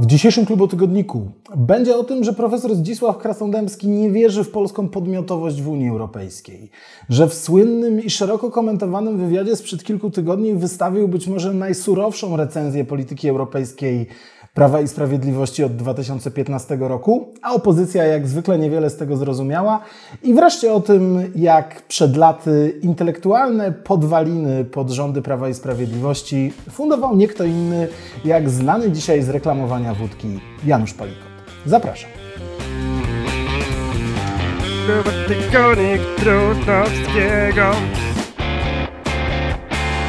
W dzisiejszym klubu tygodniku będzie o tym, że profesor Zdzisław Krasnodębski nie wierzy w polską podmiotowość w Unii Europejskiej, że w słynnym i szeroko komentowanym wywiadzie sprzed kilku tygodni wystawił być może najsurowszą recenzję polityki europejskiej Prawa i Sprawiedliwości od 2015 roku, a opozycja jak zwykle niewiele z tego zrozumiała. I wreszcie o tym, jak przed laty intelektualne podwaliny pod rządy Prawa i Sprawiedliwości fundował nie kto inny, jak znany dzisiaj z reklamowania wódki Janusz Palikot. Zapraszam.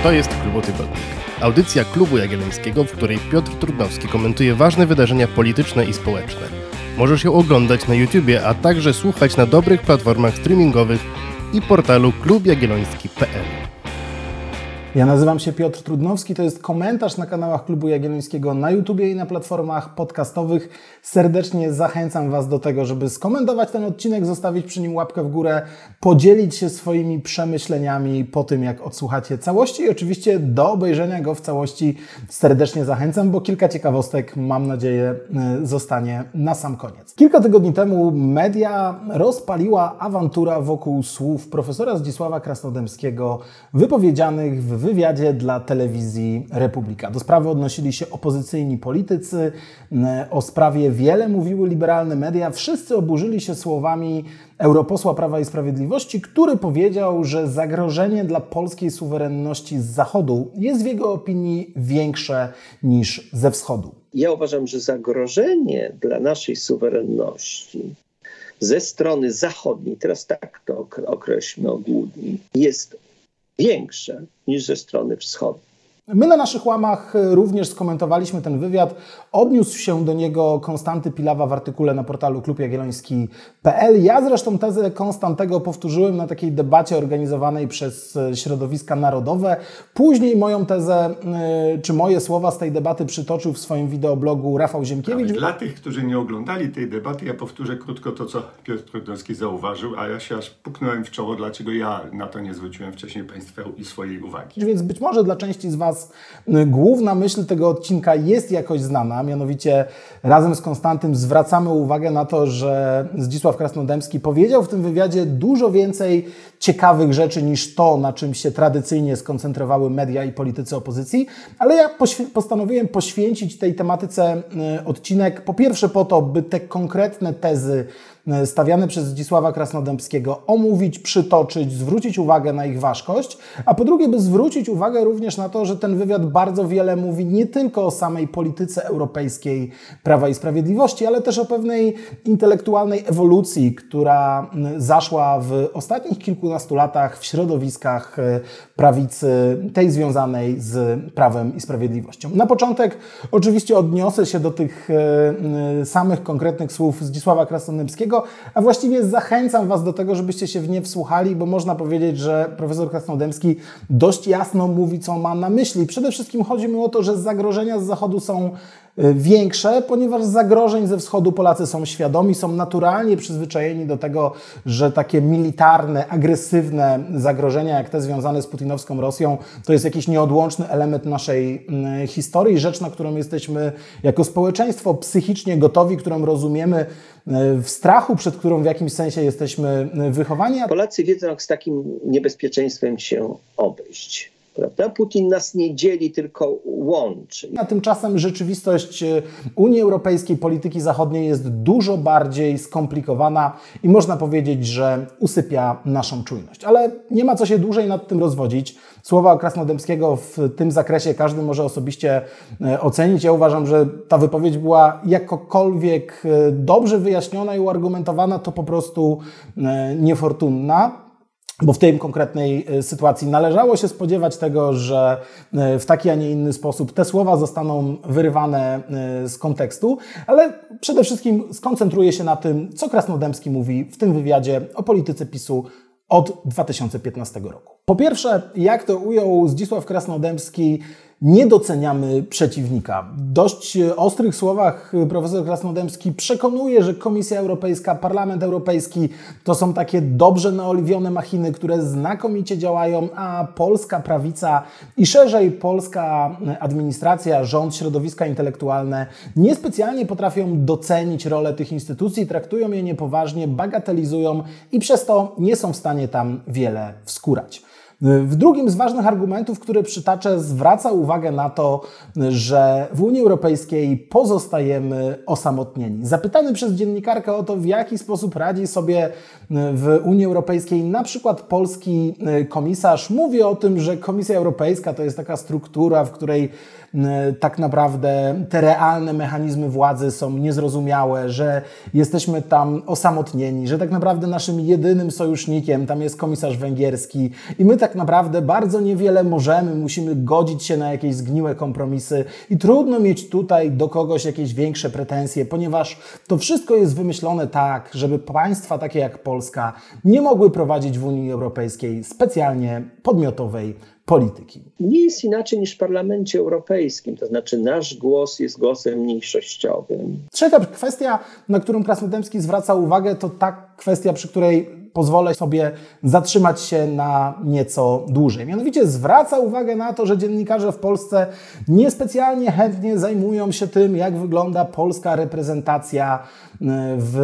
To jest Klubo Tygodnik. Audycja Klubu Jagiellońskiego, w której Piotr Trudnowski komentuje ważne wydarzenia polityczne i społeczne. Możesz ją oglądać na YouTubie, a także słuchać na dobrych platformach streamingowych i portalu klubjagielloński.pl. Ja nazywam się Piotr Trudnowski, to jest komentarz na kanałach Klubu Jagiellońskiego na YouTubie i na platformach podcastowych. Serdecznie zachęcam Was do tego, żeby skomentować ten odcinek, zostawić przy nim łapkę w górę, podzielić się swoimi przemyśleniami po tym, jak odsłuchacie całości i oczywiście do obejrzenia go w całości serdecznie zachęcam, bo kilka ciekawostek, mam nadzieję, y, zostanie na sam koniec. Kilka tygodni temu media rozpaliła awantura wokół słów profesora Zdzisława Krasnodębskiego wypowiedzianych w wywiadzie dla telewizji Republika. Do sprawy odnosili się opozycyjni politycy, o sprawie wiele mówiły liberalne media. Wszyscy oburzyli się słowami europosła Prawa i Sprawiedliwości, który powiedział, że zagrożenie dla polskiej suwerenności z zachodu jest w jego opinii większe niż ze wschodu. Ja uważam, że zagrożenie dla naszej suwerenności ze strony zachodniej, teraz tak to określmy ogólnie, jest większe niż ze strony wschodniej. My na naszych łamach e, również skomentowaliśmy ten wywiad. Odniósł się do niego Konstanty Pilawa w artykule na portalu klubjagielloński.pl. Ja zresztą tezę Konstantego powtórzyłem na takiej debacie organizowanej przez e, środowiska narodowe. Później moją tezę, e, czy moje słowa z tej debaty przytoczył w swoim wideoblogu Rafał Ziemkiewicz. Ale dla tych, którzy nie oglądali tej debaty, ja powtórzę krótko to, co Piotr Trudnowski zauważył, a ja się aż puknąłem w czoło, dlaczego ja na to nie zwróciłem wcześniej Państwa i swojej uwagi. Więc być może dla części z Was Y, główna myśl tego odcinka jest jakoś znana, mianowicie razem z Konstantym zwracamy uwagę na to, że Zdzisław Krasnodębski powiedział w tym wywiadzie dużo więcej ciekawych rzeczy niż to, na czym się tradycyjnie skoncentrowały media i politycy opozycji, ale ja postanowiłem poświęcić tej tematyce y, odcinek po pierwsze po to, by te konkretne tezy stawiane przez Zdzisława Krasnodębskiego omówić, przytoczyć, zwrócić uwagę na ich ważkość, a po drugie, by zwrócić uwagę również na to, że ten wywiad bardzo wiele mówi nie tylko o samej polityce europejskiej Prawa i Sprawiedliwości, ale też o pewnej intelektualnej ewolucji, która zaszła w ostatnich kilkunastu latach w środowiskach e, prawicy, tej związanej z Prawem i Sprawiedliwością. Na początek oczywiście odniosę się do tych e, samych konkretnych słów Zdzisława Krasnodębskiego, a właściwie zachęcam Was do tego, żebyście się w nie wsłuchali, bo można powiedzieć, że profesor Krasnodębski dość jasno mówi, co ma na myśli. Przede wszystkim chodzi mi o to, że zagrożenia z zachodu są większe, ponieważ zagrożeń ze wschodu Polacy są świadomi, są naturalnie przyzwyczajeni do tego, że takie militarne, agresywne zagrożenia, jak te związane z putinowską Rosją, to jest jakiś nieodłączny element naszej mm, historii, rzecz, na którą jesteśmy jako społeczeństwo psychicznie gotowi, którą rozumiemy y, w strachu, przed którą w jakimś sensie jesteśmy y, wychowani. Polacy wiedzą, jak z takim niebezpieczeństwem się obejść. Prawda? Putin nas nie dzieli, tylko łączy. A tymczasem rzeczywistość e, Unii Europejskiej, polityki zachodniej jest dużo bardziej skomplikowana i można powiedzieć, że usypia naszą czujność. Ale nie ma co się dłużej nad tym rozwodzić. Słowa Krasnodębskiego w tym zakresie każdy może osobiście e, ocenić. Ja uważam, że ta wypowiedź była jakokolwiek e, dobrze wyjaśniona i uargumentowana, to po prostu niefortunna bo w tej konkretnej e, sytuacji należało się spodziewać tego, że e, w taki, a nie inny sposób te słowa zostaną wyrywane e, z kontekstu, ale przede wszystkim skoncentruję się na tym, co Krasnodębski mówi w tym wywiadzie o polityce PiSu od 2015 roku. Po pierwsze, jak to ujął Zdzisław Krasnodębski, nie doceniamy przeciwnika. W dość ostrych słowach profesor Krasnodębski przekonuje, że Komisja Europejska, Parlament Europejski to są takie dobrze naoliwione machiny, które znakomicie działają, a polska prawica i szerzej polska administracja, rząd, środowiska intelektualne niespecjalnie potrafią docenić rolę tych instytucji, traktują je niepoważnie, bagatelizują i przez to nie są w stanie tam wiele wskurać. W drugim z ważnych argumentów, który przytaczę, zwraca uwagę na to, że w Unii Europejskiej pozostajemy osamotnieni. Zapytany przez dziennikarkę o to, w jaki sposób radzi sobie w Unii Europejskiej na przykład polski komisarz, mówi o tym, że Komisja Europejska to jest taka struktura, w której E, tak naprawdę te realne mechanizmy władzy są niezrozumiałe, że jesteśmy tam osamotnieni, że tak naprawdę naszym jedynym sojusznikiem tam jest komisarz węgierski i my tak naprawdę bardzo niewiele możemy, musimy godzić się na jakieś zgniłe kompromisy i trudno mieć tutaj do kogoś jakieś większe pretensje, ponieważ to wszystko jest wymyślone tak, żeby państwa takie jak Polska nie mogły prowadzić w Unii Europejskiej specjalnie podmiotowej polityki. Nie jest inaczej niż w Parlamencie Europejskim, to znaczy nasz głos jest głosem mniejszościowym. Trzecia kwestia, na którą Krasnodębski zwraca uwagę, to ta kwestia, przy której pozwolę sobie zatrzymać się na nieco dłużej. Mianowicie zwraca uwagę na to, że dziennikarze w Polsce niespecjalnie chętnie zajmują się tym, jak wygląda polska reprezentacja e, w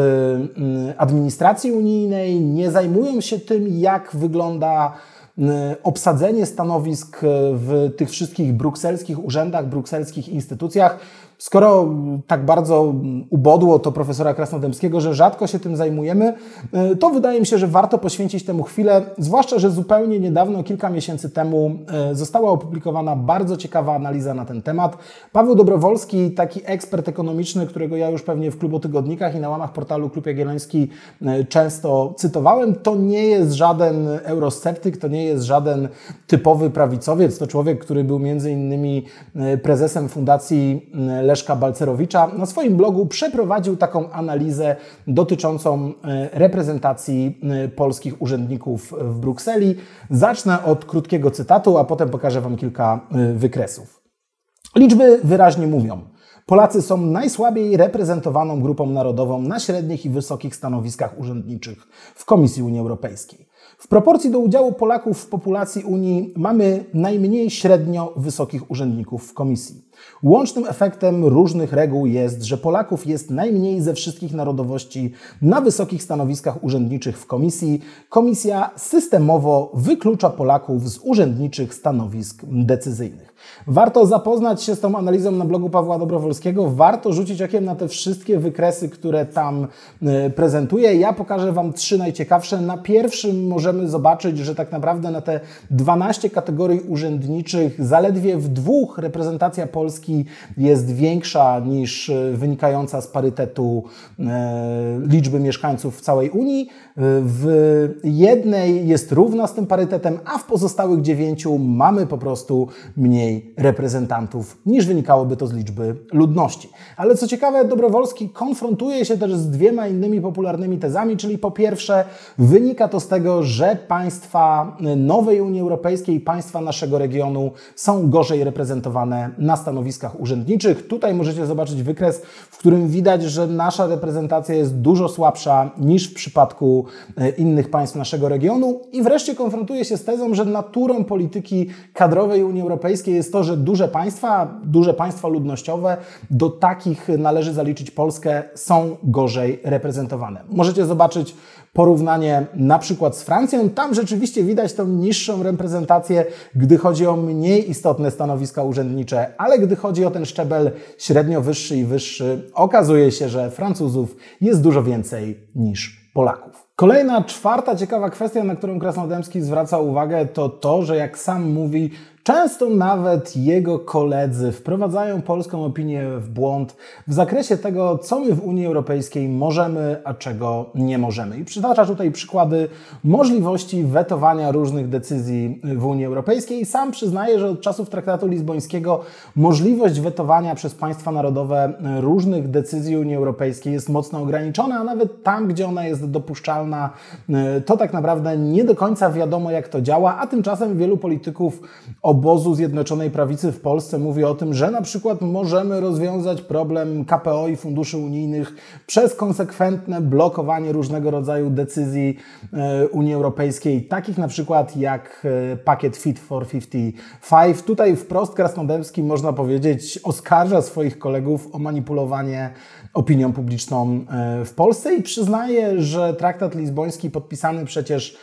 administracji unijnej, nie zajmują się tym, jak wygląda obsadzenie stanowisk e, w tych wszystkich brukselskich urzędach, brukselskich instytucjach Skoro tak bardzo ubodło to profesora Krasnodębskiego, że rzadko się tym zajmujemy, e, to wydaje mi się, że warto poświęcić temu chwilę, zwłaszcza, że zupełnie niedawno, kilka miesięcy temu, e, została opublikowana bardzo ciekawa analiza na ten temat. Paweł Dobrowolski, taki ekspert ekonomiczny, którego ja już pewnie w klubotygodnikach i na łamach portalu Klub Jagielloński e, często cytowałem, to nie jest żaden eurosceptyk, to nie jest żaden typowy prawicowiec, to człowiek, który był między innymi prezesem Fundacji Leszka Balcerowicza, na swoim blogu przeprowadził taką analizę dotyczącą e, reprezentacji e, polskich urzędników w Brukseli. Zacznę od krótkiego cytatu, a potem pokażę Wam kilka e, wykresów. Liczby wyraźnie mówią. Polacy są najsłabiej reprezentowaną grupą narodową na średnich i wysokich stanowiskach urzędniczych w Komisji Unii Europejskiej. W proporcji do udziału Polaków w populacji Unii mamy najmniej średnio wysokich urzędników w Komisji. Łącznym efektem różnych reguł jest, że Polaków jest najmniej ze wszystkich narodowości na wysokich stanowiskach urzędniczych w komisji. Komisja systemowo wyklucza Polaków z urzędniczych stanowisk decyzyjnych. Warto zapoznać się z tą analizą na blogu Pawła Dobrowolskiego, warto rzucić okiem na te wszystkie wykresy, które tam e, prezentuje. Ja pokażę Wam trzy najciekawsze. Na pierwszym możemy zobaczyć, że tak naprawdę na te 12 kategorii urzędniczych zaledwie w dwóch reprezentacja Polski Polski jest większa niż e, wynikająca z parytetu e, liczby mieszkańców w całej Unii. W jednej jest równa z tym parytetem, a w pozostałych dziewięciu mamy po prostu mniej reprezentantów niż wynikałoby to z liczby ludności. Ale co ciekawe, Dobrowolski konfrontuje się też z dwiema innymi popularnymi tezami, czyli po pierwsze wynika to z tego, że państwa nowej Unii Europejskiej, państwa naszego regionu są gorzej reprezentowane na stanowiskach urzędniczych. Tutaj możecie zobaczyć wykres, w którym widać, że nasza reprezentacja jest dużo słabsza niż w przypadku E, innych państw naszego regionu i wreszcie konfrontuje się z tezą, że naturą polityki kadrowej Unii Europejskiej jest to, że duże państwa, duże państwa ludnościowe, do takich należy zaliczyć Polskę, są gorzej reprezentowane. Możecie zobaczyć porównanie na przykład z Francją. Tam rzeczywiście widać tą niższą reprezentację, gdy chodzi o mniej istotne stanowiska urzędnicze, ale gdy chodzi o ten szczebel średnio wyższy i wyższy, okazuje się, że Francuzów jest dużo więcej niż Polaków. Kolejna, czwarta ciekawa kwestia, na którą Krasnodębski zwraca uwagę, to to, że jak sam mówi, Często nawet jego koledzy wprowadzają polską opinię w błąd w zakresie tego, co my w Unii Europejskiej możemy, a czego nie możemy. I przytacza tutaj przykłady możliwości wetowania różnych decyzji w Unii Europejskiej. I sam przyznaje, że od czasów traktatu lizbońskiego możliwość wetowania przez państwa narodowe różnych decyzji Unii Europejskiej jest mocno ograniczona, a nawet tam, gdzie ona jest dopuszczalna, to tak naprawdę nie do końca wiadomo, jak to działa, a tymczasem wielu polityków ob obozu Zjednoczonej Prawicy w Polsce mówi o tym, że na przykład możemy rozwiązać problem KPO i funduszy unijnych przez konsekwentne blokowanie różnego rodzaju decyzji e, Unii Europejskiej, takich na przykład jak e, pakiet Fit for 55. Tutaj wprost Krasnodębski, można powiedzieć, oskarża swoich kolegów o manipulowanie opinią publiczną e, w Polsce i przyznaje, że traktat lizboński podpisany przecież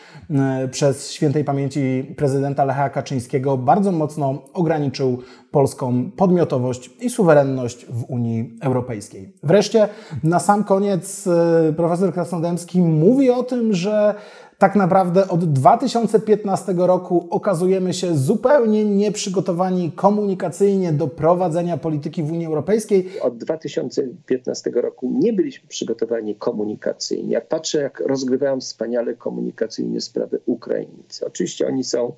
przez świętej pamięci prezydenta Lecha Kaczyńskiego bardzo mocno ograniczył polską podmiotowość i suwerenność w Unii Europejskiej. Wreszcie na sam koniec e, profesor Krasnodębski mówi o tym, że tak naprawdę od 2015 roku okazujemy się zupełnie nieprzygotowani komunikacyjnie do prowadzenia polityki w Unii Europejskiej. Od 2015 roku nie byliśmy przygotowani komunikacyjnie. Jak patrzę, jak rozgrywają wspaniale komunikacyjnie sprawy Ukraińcy. Oczywiście oni są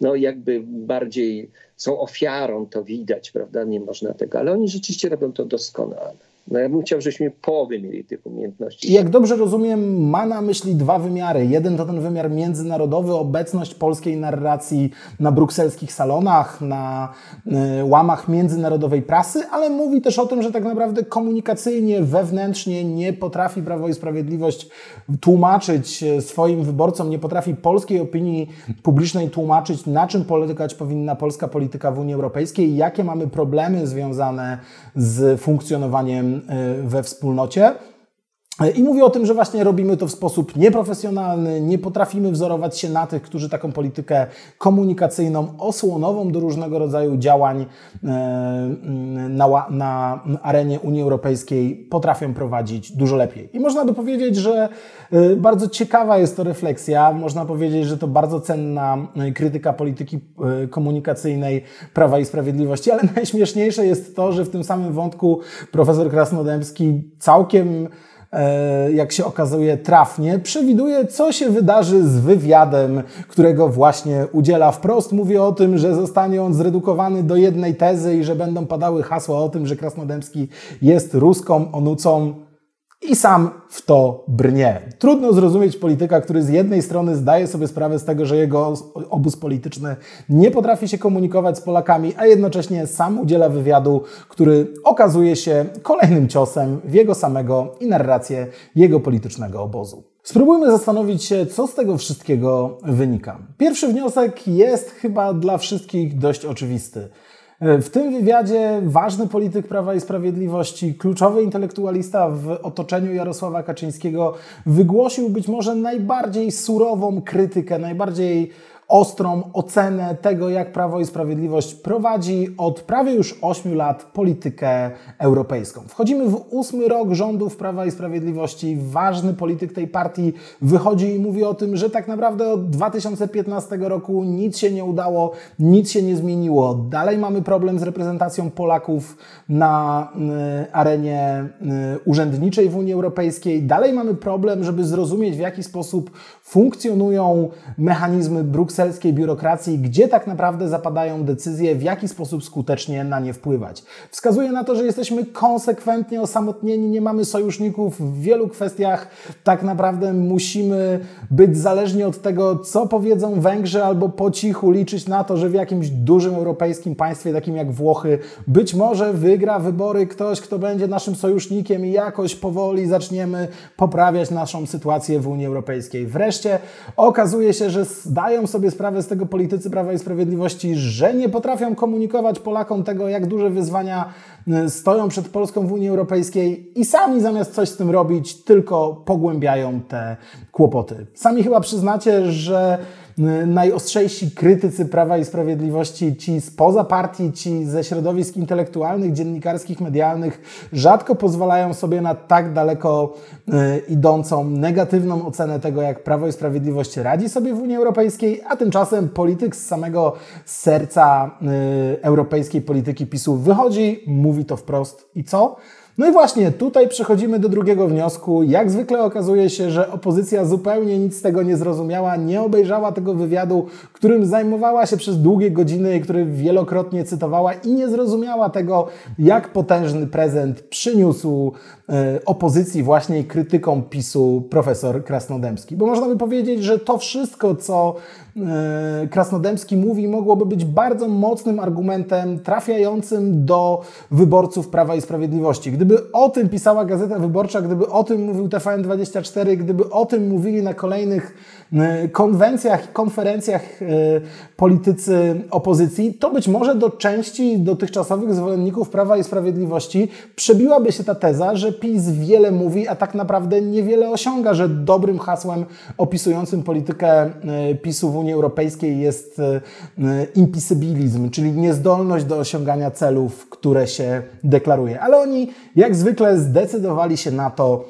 no jakby bardziej, są ofiarą, to widać, prawda, nie można tego, ale oni rzeczywiście robią to doskonale. No ja bym chciał, żebyśmy połowy mieli tych umiejętności. Jak dobrze rozumiem, ma na myśli dwa wymiary. Jeden to ten wymiar międzynarodowy, obecność polskiej narracji na brukselskich salonach, na y, łamach międzynarodowej prasy, ale mówi też o tym, że tak naprawdę komunikacyjnie, wewnętrznie nie potrafi Prawo i Sprawiedliwość tłumaczyć e, swoim wyborcom, nie potrafi polskiej opinii publicznej tłumaczyć, na czym polegać powinna polska polityka w Unii Europejskiej, jakie mamy problemy związane z funkcjonowaniem E, we wspólnocie. I mówi o tym, że właśnie robimy to w sposób nieprofesjonalny, nie potrafimy wzorować się na tych, którzy taką politykę komunikacyjną, osłonową do różnego rodzaju działań e, na, na arenie Unii Europejskiej potrafią prowadzić dużo lepiej. I można by powiedzieć, że e, bardzo ciekawa jest to refleksja, można powiedzieć, że to bardzo cenna krytyka polityki e, komunikacyjnej Prawa i Sprawiedliwości, ale najśmieszniejsze jest to, że w tym samym wątku profesor Krasnodębski całkiem E, jak się okazuje, trafnie przewiduje, co się wydarzy z wywiadem, którego właśnie udziela wprost. Mówi o tym, że zostanie on zredukowany do jednej tezy i że będą padały hasła o tym, że Krasnodębski jest ruską onucą i sam w to brnie. Trudno zrozumieć polityka, który z jednej strony zdaje sobie sprawę z tego, że jego obóz polityczny nie potrafi się komunikować z Polakami, a jednocześnie sam udziela wywiadu, który okazuje się kolejnym ciosem w jego samego i narrację jego politycznego obozu. Spróbujmy zastanowić się, co z tego wszystkiego wynika. Pierwszy wniosek jest chyba dla wszystkich dość oczywisty. W tym wywiadzie ważny polityk Prawa i Sprawiedliwości, kluczowy intelektualista w otoczeniu Jarosława Kaczyńskiego wygłosił być może najbardziej surową krytykę, najbardziej ostrą ocenę tego, jak Prawo i Sprawiedliwość prowadzi od prawie już 8 lat politykę europejską. Wchodzimy w ósmy rok rządów Prawa i Sprawiedliwości. Ważny polityk tej partii wychodzi i mówi o tym, że tak naprawdę od 2015 roku nic się nie udało, nic się nie zmieniło. Dalej mamy problem z reprezentacją Polaków na y, arenie y, urzędniczej w Unii Europejskiej. Dalej mamy problem, żeby zrozumieć, w jaki sposób funkcjonują mechanizmy brukselskiej biurokracji, gdzie tak naprawdę zapadają decyzje, w jaki sposób skutecznie na nie wpływać. Wskazuje na to, że jesteśmy konsekwentnie osamotnieni, nie mamy sojuszników w wielu kwestiach. Tak naprawdę musimy być zależni od tego, co powiedzą Węgrzy, albo po cichu liczyć na to, że w jakimś dużym europejskim państwie, takim jak Włochy, być może wygra wybory ktoś, kto będzie naszym sojusznikiem i jakoś powoli zaczniemy poprawiać naszą sytuację w Unii Europejskiej. Wreszcie okazuje się, że zdają sobie sprawę z tego politycy Prawa i Sprawiedliwości, że nie potrafią komunikować Polakom tego, jak duże wyzwania y, stoją przed Polską w Unii Europejskiej i sami zamiast coś z tym robić, tylko pogłębiają te kłopoty. Sami chyba przyznacie, że najostrzejsi krytycy Prawa i Sprawiedliwości, ci spoza partii, ci ze środowisk intelektualnych, dziennikarskich, medialnych, rzadko pozwalają sobie na tak daleko y, idącą negatywną ocenę tego, jak Prawo i Sprawiedliwość radzi sobie w Unii Europejskiej, a tymczasem polityk z samego serca y, europejskiej polityki PiSu wychodzi, mówi to wprost i co? No i właśnie tutaj przechodzimy do drugiego wniosku. Jak zwykle okazuje się, że opozycja zupełnie nic z tego nie zrozumiała, nie obejrzała tego wywiadu, którym zajmowała się przez długie godziny który wielokrotnie cytowała i nie zrozumiała tego, jak potężny prezent przyniósł e, opozycji właśnie krytykom PiSu profesor Krasnodębski. Bo można by powiedzieć, że to wszystko, co Krasnodębski mówi, mogłoby być bardzo mocnym argumentem trafiającym do wyborców Prawa i Sprawiedliwości. Gdyby o tym pisała Gazeta Wyborcza, gdyby o tym mówił TVN24, gdyby o tym mówili na kolejnych e, konwencjach, konferencjach politycy opozycji, to być może do części dotychczasowych zwolenników Prawa i Sprawiedliwości przebiłaby się ta teza, że PiS wiele mówi, a tak naprawdę niewiele osiąga, że dobrym hasłem opisującym politykę e, PiSu w Unii Europejskiej jest e, impossibilizm, czyli niezdolność do osiągania celów, które się deklaruje. Ale oni jak zwykle zdecydowali się na to,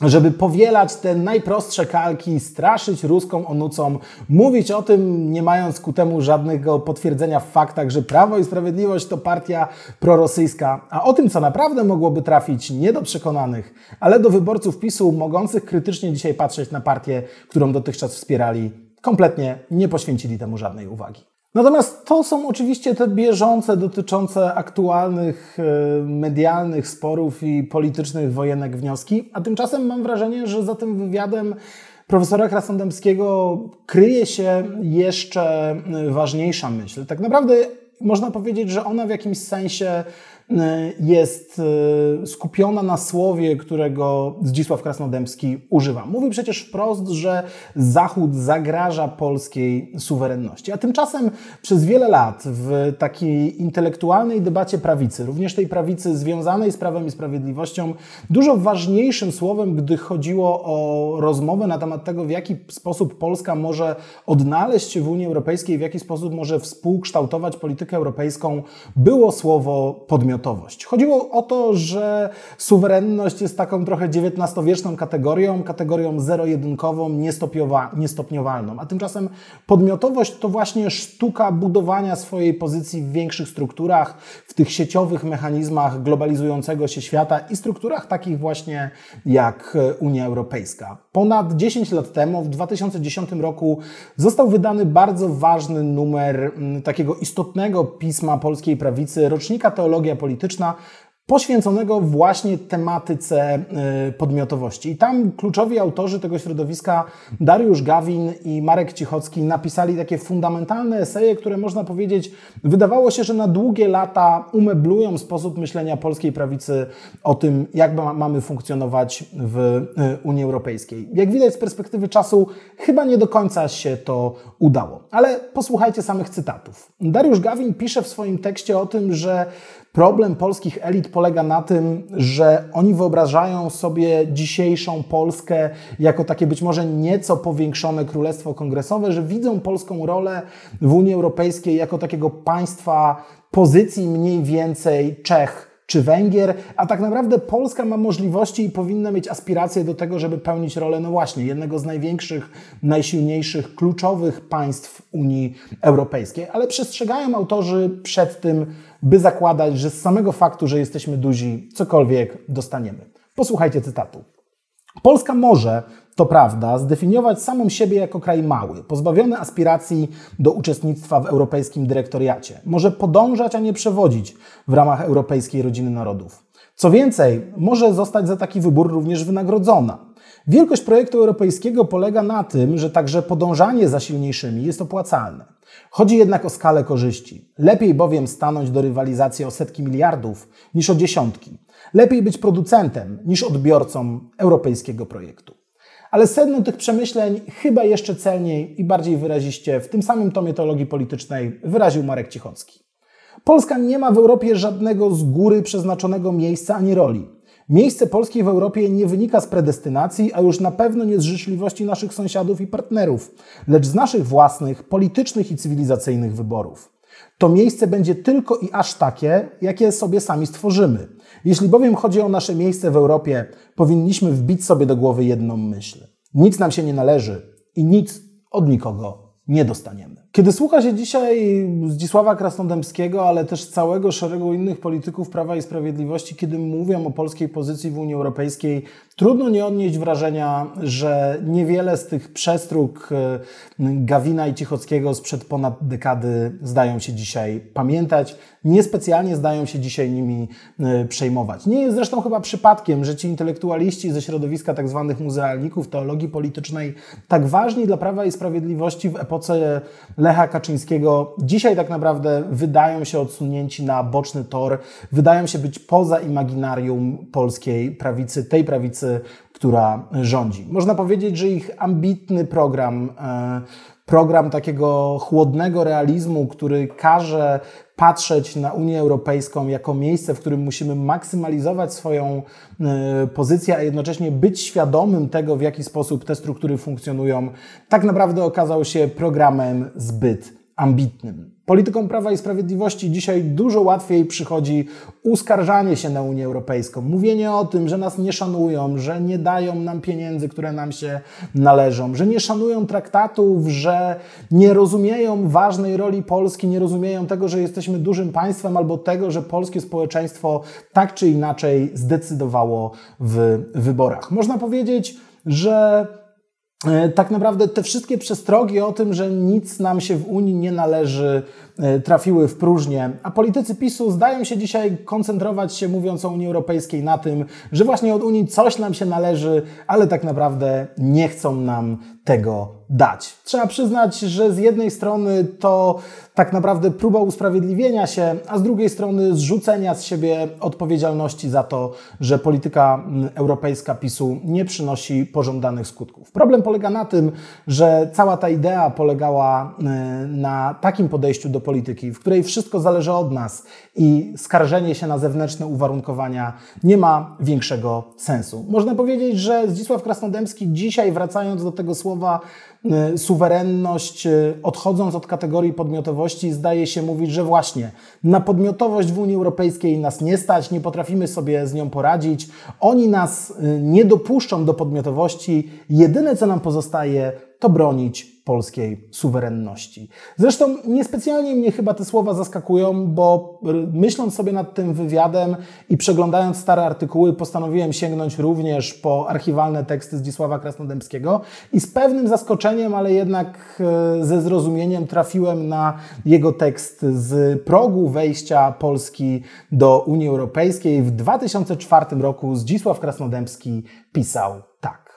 żeby powielać te najprostsze kalki, straszyć ruską onucą, mówić o tym, nie mając ku temu żadnego potwierdzenia w faktach, że Prawo i Sprawiedliwość to partia prorosyjska, a o tym, co naprawdę mogłoby trafić nie do przekonanych, ale do wyborców PiSu, mogących krytycznie dzisiaj patrzeć na partię, którą dotychczas wspierali, kompletnie nie poświęcili temu żadnej uwagi. Natomiast to są oczywiście te bieżące, dotyczące aktualnych e, medialnych sporów i politycznych wojenek wnioski, a tymczasem mam wrażenie, że za tym wywiadem profesora Krasnodębskiego kryje się jeszcze ważniejsza myśl. Tak naprawdę można powiedzieć, że ona w jakimś sensie E, jest e, skupiona na słowie, którego Zdzisław Krasnodębski używa. Mówi przecież wprost, że Zachód zagraża polskiej suwerenności. A tymczasem przez wiele lat w takiej intelektualnej debacie prawicy, również tej prawicy związanej z Prawem i Sprawiedliwością, dużo ważniejszym słowem, gdy chodziło o rozmowę na temat tego, w jaki sposób Polska może odnaleźć się w Unii Europejskiej, w jaki sposób może współkształtować politykę europejską, było słowo podmiotowe podmiotowość. Chodziło o to, że suwerenność jest taką trochę XIX-wieczną kategorią, kategorią zero-jedynkową, niestopniowalną. A tymczasem podmiotowość to właśnie sztuka budowania swojej pozycji w większych strukturach, w tych sieciowych mechanizmach globalizującego się świata i strukturach takich właśnie jak Unia Europejska. Ponad 10 lat temu, w 2010 roku, został wydany bardzo ważny numer mm, takiego istotnego pisma polskiej prawicy, rocznika Teologia Polityczna polityczna poświęconego właśnie tematyce y, podmiotowości. I tam kluczowi autorzy tego środowiska, Dariusz Gawin i Marek Cichocki, napisali takie fundamentalne eseje, które można powiedzieć, wydawało się, że na długie lata umeblują sposób myślenia polskiej prawicy o tym, jak mamy funkcjonować w y, Unii Europejskiej. Jak widać z perspektywy czasu, chyba nie do końca się to udało. Ale posłuchajcie samych cytatów. Dariusz Gawin pisze w swoim tekście o tym, że Problem polskich elit polega na tym, że oni wyobrażają sobie dzisiejszą Polskę jako takie być może nieco powiększone królestwo kongresowe, że widzą polską rolę w Unii Europejskiej jako takiego państwa pozycji mniej więcej Czech czy Węgier, a tak naprawdę Polska ma możliwości i powinna mieć aspiracje do tego, żeby pełnić rolę, no właśnie, jednego z największych, najsilniejszych, kluczowych państw Unii Europejskiej. Ale przestrzegają autorzy przed tym, by zakładać, że z samego faktu, że jesteśmy duzi, cokolwiek dostaniemy. Posłuchajcie cytatu. Polska może, to prawda, zdefiniować samą siebie jako kraj mały, pozbawiony aspiracji do uczestnictwa w europejskim dyrektoriacie. Może podążać, a nie przewodzić w ramach europejskiej rodziny narodów. Co więcej, może zostać za taki wybór również wynagrodzona. Wielkość projektu europejskiego polega na tym, że także podążanie za silniejszymi jest opłacalne. Chodzi jednak o skalę korzyści. Lepiej bowiem stanąć do rywalizacji o setki miliardów niż o dziesiątki. Lepiej być producentem niż odbiorcą europejskiego projektu. Ale sedno tych przemyśleń chyba jeszcze celniej i bardziej wyraziście w tym samym tomie teologii politycznej wyraził Marek Cichocki. Polska nie ma w Europie żadnego z góry przeznaczonego miejsca ani roli. Miejsce Polski w Europie nie wynika z predestynacji, a już na pewno nie z życzliwości naszych sąsiadów i partnerów, lecz z naszych własnych politycznych i cywilizacyjnych wyborów. To miejsce będzie tylko i aż takie, jakie sobie sami stworzymy. Jeśli bowiem chodzi o nasze miejsce w Europie, powinniśmy wbić sobie do głowy jedną myśl. Nic nam się nie należy i nic od nikogo nie dostaniemy. Kiedy słucha się dzisiaj Zdzisława Krasnodębskiego, ale też całego szeregu innych polityków Prawa i Sprawiedliwości, kiedy mówią o polskiej pozycji w Unii Europejskiej, trudno nie odnieść wrażenia, że niewiele z tych przestróg e, Gawina i Cichockiego sprzed ponad dekady zdają się dzisiaj pamiętać, niespecjalnie zdają się dzisiaj nimi e, przejmować. Nie jest zresztą chyba przypadkiem, że ci intelektualiści ze środowiska tzw. Tak muzealników teologii politycznej, tak ważni dla Prawa i Sprawiedliwości w epoce Lecha Kaczyńskiego dzisiaj tak naprawdę wydają się odsunięci na boczny tor, wydają się być poza imaginarium polskiej prawicy, tej prawicy, która rządzi. Można powiedzieć, że ich ambitny program, e, program takiego chłodnego realizmu, który każe patrzeć na Unię Europejską jako miejsce, w którym musimy maksymalizować swoją e, pozycję, a jednocześnie być świadomym tego, w jaki sposób te struktury funkcjonują, tak naprawdę okazał się programem zbyt ambitnym. Politykom Prawa i Sprawiedliwości dzisiaj dużo łatwiej przychodzi uskarżanie się na Unię Europejską, mówienie o tym, że nas nie szanują, że nie dają nam pieniędzy, które nam się należą, że nie szanują traktatów, że nie rozumieją ważnej roli Polski, nie rozumieją tego, że jesteśmy dużym państwem albo tego, że polskie społeczeństwo tak czy inaczej zdecydowało w wyborach. Można powiedzieć, że tak naprawdę te wszystkie przestrogi o tym, że nic nam się w Unii nie należy, e, trafiły w próżnię. A politycy PiSu zdają się dzisiaj koncentrować się, mówiąc o Unii Europejskiej, na tym, że właśnie od Unii coś nam się należy, ale tak naprawdę nie chcą nam tego dać. Trzeba przyznać, że z jednej strony to tak naprawdę próba usprawiedliwienia się, a z drugiej strony zrzucenia z siebie odpowiedzialności za to, że polityka europejska PiSu nie przynosi pożądanych skutków. Problem polega na tym, że cała ta idea polegała na takim podejściu do polityki, w której wszystko zależy od nas i skarżenie się na zewnętrzne uwarunkowania nie ma większego sensu. Można powiedzieć, że Zdzisław Krasnodębski dzisiaj, wracając do tego słowa, Y, suwerenność, y, odchodząc od kategorii podmiotowości, zdaje się mówić, że właśnie na podmiotowość w Unii Europejskiej nas nie stać, nie potrafimy sobie z nią poradzić, oni nas y, nie dopuszczą do podmiotowości, jedyne co nam pozostaje to bronić polskiej suwerenności. Zresztą niespecjalnie mnie chyba te słowa zaskakują, bo myśląc sobie nad tym wywiadem i przeglądając stare artykuły, postanowiłem sięgnąć również po archiwalne teksty Zdzisława Krasnodębskiego i z pewnym zaskoczeniem, ale jednak e, ze zrozumieniem trafiłem na jego tekst z progu wejścia Polski do Unii Europejskiej. W 2004 roku Zdzisław Krasnodębski pisał tak.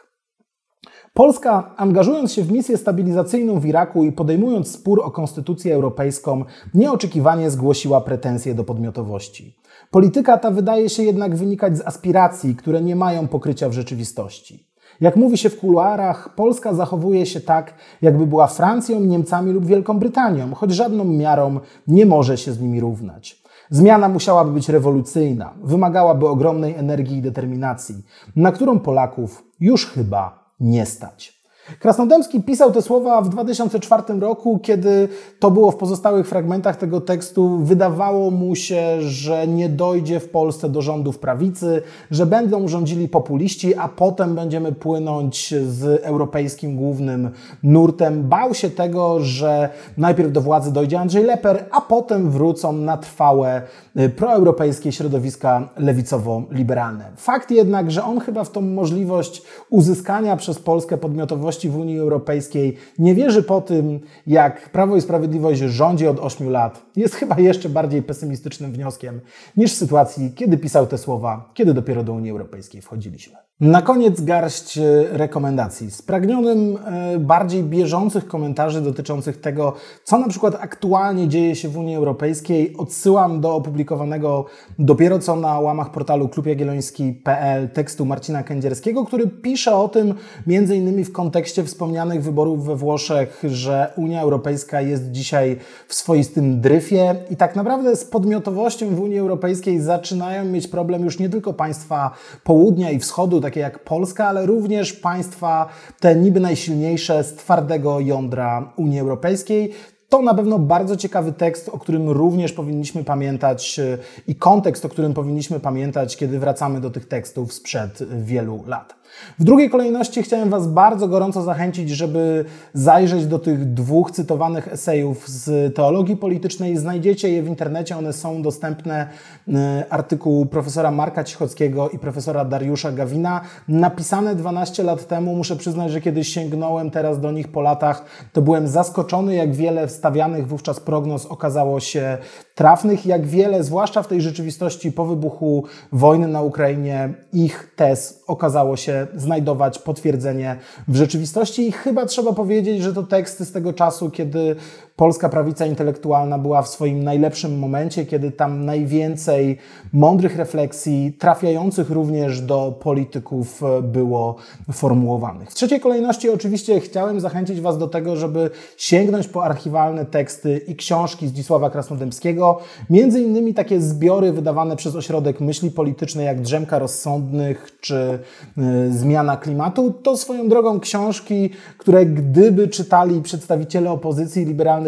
Polska, angażując się w misję stabilizacyjną w Iraku i podejmując spór o konstytucję europejską, nieoczekiwanie zgłosiła pretensje do podmiotowości. Polityka ta wydaje się jednak wynikać z aspiracji, które nie mają pokrycia w rzeczywistości. Jak mówi się w kuluarach, Polska zachowuje się tak, jakby była Francją, Niemcami lub Wielką Brytanią, choć żadną miarą nie może się z nimi równać. Zmiana musiałaby być rewolucyjna, wymagałaby ogromnej energii i determinacji, na którą Polaków już chyba nie stać. Krasnodębski pisał te słowa w 2004 roku, kiedy to było w pozostałych fragmentach tego tekstu. Wydawało mu się, że nie dojdzie w Polsce do rządów prawicy, że będą rządzili populiści, a potem będziemy płynąć z europejskim głównym nurtem. Bał się tego, że najpierw do władzy dojdzie Andrzej Leper, a potem wrócą na trwałe y, proeuropejskie środowiska lewicowo-liberalne. Fakt jednak, że on chyba w tą możliwość uzyskania przez Polskę podmiotowości w Unii Europejskiej nie wierzy po tym, jak Prawo i Sprawiedliwość rządzi od 8 lat, jest chyba jeszcze bardziej pesymistycznym wnioskiem niż w sytuacji, kiedy pisał te słowa, kiedy dopiero do Unii Europejskiej wchodziliśmy. Na koniec garść e, rekomendacji. Spragnionym e, bardziej bieżących komentarzy dotyczących tego, co na przykład aktualnie dzieje się w Unii Europejskiej, odsyłam do opublikowanego dopiero co na łamach portalu klubjagielloński.pl tekstu Marcina Kędzierskiego, który pisze o tym między innymi w kontekście wspomnianych wyborów we Włoszech, że Unia Europejska jest dzisiaj w swoistym dryfie i tak naprawdę z podmiotowością w Unii Europejskiej zaczynają mieć problem już nie tylko państwa południa i wschodu, takie jak Polska, ale również państwa te niby najsilniejsze z twardego jądra Unii Europejskiej. To na pewno bardzo ciekawy tekst, o którym również powinniśmy pamiętać i kontekst, o którym powinniśmy pamiętać, kiedy wracamy do tych tekstów sprzed wielu lat. W drugiej kolejności chciałem Was bardzo gorąco zachęcić, żeby zajrzeć do tych dwóch cytowanych esejów z teologii politycznej. Znajdziecie je w internecie, one są dostępne. E, artykuł profesora Marka Cichockiego i profesora Dariusza Gawina, napisane 12 lat temu. Muszę przyznać, że kiedy sięgnąłem teraz do nich po latach, to byłem zaskoczony, jak wiele wstawianych wówczas prognoz okazało się trafnych, jak wiele, zwłaszcza w tej rzeczywistości po wybuchu wojny na Ukrainie, ich tez okazało się znajdować potwierdzenie w rzeczywistości. I chyba trzeba powiedzieć, że to teksty z tego czasu, kiedy polska prawica intelektualna była w swoim najlepszym momencie, kiedy tam najwięcej mądrych refleksji, trafiających również do polityków, było formułowanych. W trzeciej kolejności oczywiście chciałem zachęcić Was do tego, żeby sięgnąć po archiwalne teksty i książki Zdzisława Krasnodębskiego, między innymi takie zbiory wydawane przez Ośrodek Myśli Politycznej jak Drzemka Rozsądnych czy y, Zmiana Klimatu. To swoją drogą książki, które gdyby czytali przedstawiciele opozycji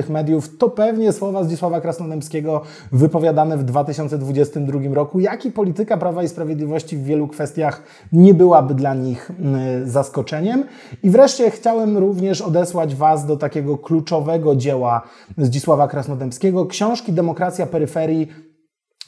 mediów, to pewnie słowa Zdzisława Krasnodębskiego wypowiadane w 2022 roku, jak i polityka Prawa i Sprawiedliwości w wielu kwestiach nie byłaby dla nich mm, zaskoczeniem. I wreszcie chciałem również odesłać Was do takiego kluczowego dzieła Zdzisława Krasnodębskiego, książki Demokracja Peryferii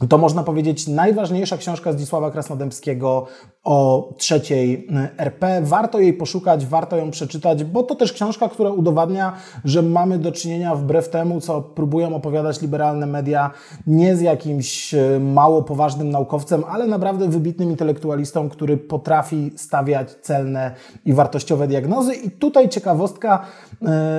to można powiedzieć najważniejsza książka Zdzisława Krasnodębskiego o trzeciej y, RP. Warto jej poszukać, warto ją przeczytać, bo to też książka, która udowadnia, że mamy do czynienia wbrew temu, co próbują opowiadać liberalne media, nie z jakimś y, mało poważnym naukowcem, ale naprawdę wybitnym intelektualistą, który potrafi stawiać celne i wartościowe diagnozy. I tutaj ciekawostka,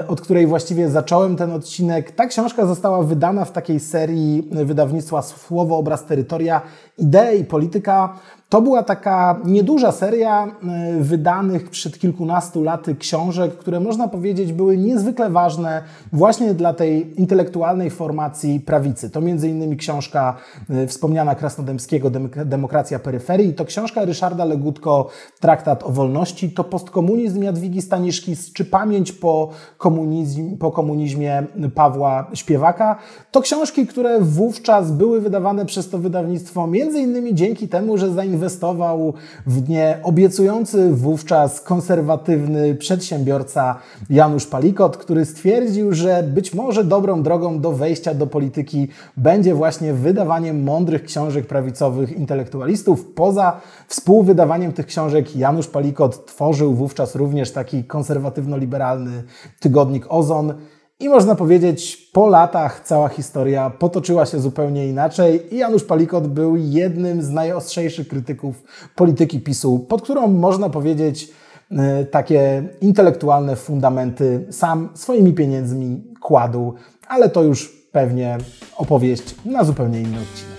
y, od której właściwie zacząłem ten odcinek. Ta książka została wydana w takiej serii wydawnictwa Słowo, Obraz, Terytoria, Idee i Polityka to była taka nieduża seria e, wydanych przed kilkunastu laty książek, które można powiedzieć były niezwykle ważne właśnie dla tej intelektualnej formacji prawicy. To między innymi książka e, wspomniana Krasnodębskiego Demokracja Peryferii, to książka Ryszarda Legutko Traktat o wolności, to postkomunizm Jadwigi Staniszkis, czy pamięć po, komunizm, po komunizmie Pawła Śpiewaka. To książki, które wówczas były wydawane przez to wydawnictwo między innymi dzięki temu, że zainwestowały inwestował w nie obiecujący wówczas konserwatywny przedsiębiorca Janusz Palikot, który stwierdził, że być może dobrą drogą do wejścia do polityki będzie właśnie wydawanie mądrych książek prawicowych intelektualistów. Poza współwydawaniem tych książek Janusz Palikot tworzył wówczas również taki konserwatywno-liberalny tygodnik Ozon. I można powiedzieć, po latach cała historia potoczyła się zupełnie inaczej i Janusz Palikot był jednym z najostrzejszych krytyków polityki PiSu, pod którą można powiedzieć e, takie intelektualne fundamenty sam swoimi pieniędzmi kładł, ale to już pewnie opowieść na zupełnie inny odcinek.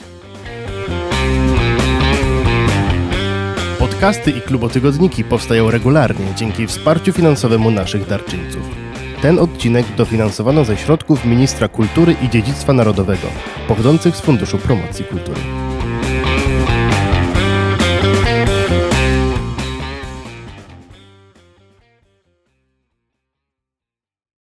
Podcasty i klubotygodniki powstają regularnie dzięki wsparciu finansowemu naszych darczyńców. Ten odcinek dofinansowano ze środków Ministra Kultury i Dziedzictwa Narodowego, pochodzących z Funduszu Promocji Kultury.